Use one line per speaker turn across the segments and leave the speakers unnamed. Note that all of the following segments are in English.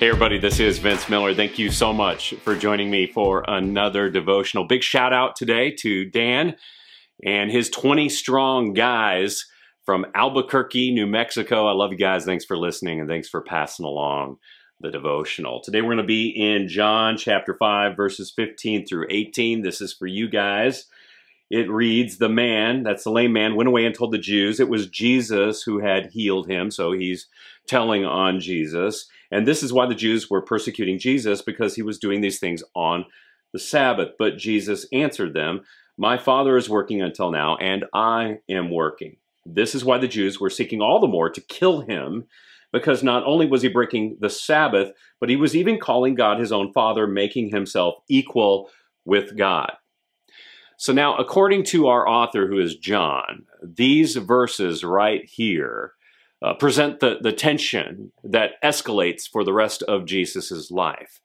Hey, everybody, this is Vince Miller. Thank you so much for joining me for another devotional. Big shout out today to Dan and his 20 strong guys from Albuquerque, New Mexico. I love you guys. Thanks for listening and thanks for passing along the devotional. Today we're going to be in John chapter 5, verses 15 through 18. This is for you guys. It reads, The man, that's the lame man, went away and told the Jews it was Jesus who had healed him. So he's telling on Jesus. And this is why the Jews were persecuting Jesus because he was doing these things on the Sabbath. But Jesus answered them, My Father is working until now, and I am working. This is why the Jews were seeking all the more to kill him, because not only was he breaking the Sabbath, but he was even calling God his own Father, making himself equal with God. So now, according to our author, who is John, these verses right here uh, present the, the tension that escalates for the rest of Jesus' life.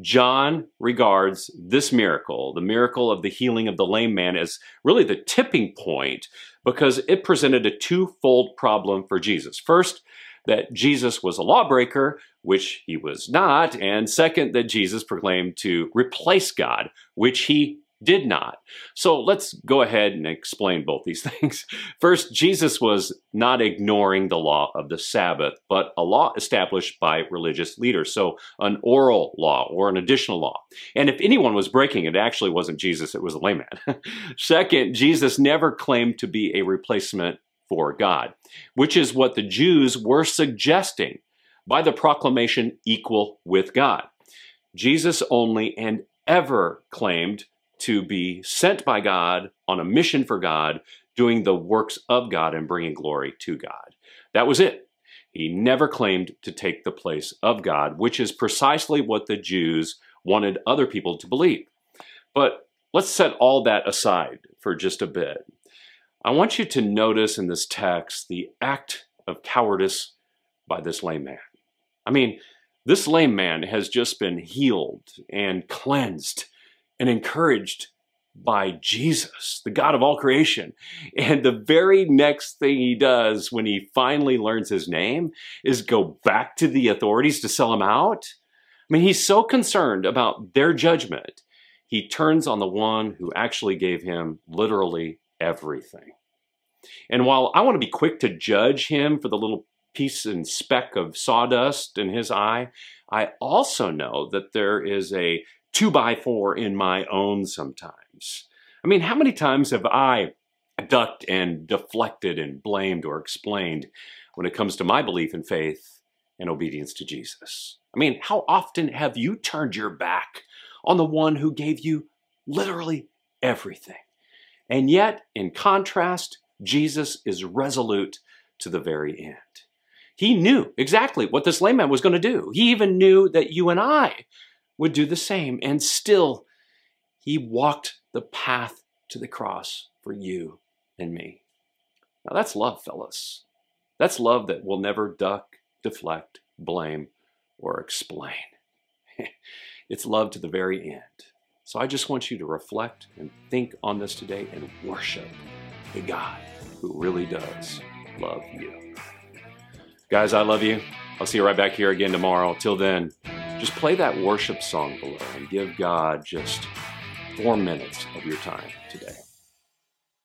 John regards this miracle, the miracle of the healing of the lame man, as really the tipping point because it presented a twofold problem for Jesus. First, that Jesus was a lawbreaker, which he was not, and second, that Jesus proclaimed to replace God, which he did not. So let's go ahead and explain both these things. First, Jesus was not ignoring the law of the Sabbath, but a law established by religious leaders. So an oral law or an additional law. And if anyone was breaking it, it actually wasn't Jesus, it was a layman. Second, Jesus never claimed to be a replacement for God, which is what the Jews were suggesting by the proclamation equal with God. Jesus only and ever claimed to be sent by God on a mission for God, doing the works of God and bringing glory to God. That was it. He never claimed to take the place of God, which is precisely what the Jews wanted other people to believe. But let's set all that aside for just a bit. I want you to notice in this text the act of cowardice by this lame man. I mean, this lame man has just been healed and cleansed and encouraged by Jesus, the God of all creation. And the very next thing he does when he finally learns his name is go back to the authorities to sell him out. I mean, he's so concerned about their judgment, he turns on the one who actually gave him literally everything. And while I want to be quick to judge him for the little piece and speck of sawdust in his eye, I also know that there is a two by four in my own sometimes. I mean, how many times have I ducked and deflected and blamed or explained when it comes to my belief in faith and obedience to Jesus? I mean, how often have you turned your back on the one who gave you literally everything? And yet, in contrast, Jesus is resolute to the very end. He knew exactly what this layman was going to do. He even knew that you and I would do the same. And still, he walked the path to the cross for you and me. Now, that's love, fellas. That's love that will never duck, deflect, blame, or explain. it's love to the very end. So I just want you to reflect and think on this today and worship the God who really does love you. Guys, I love you. I'll see you right back here again tomorrow. Till then, just play that worship song below and give God just four minutes of your time today.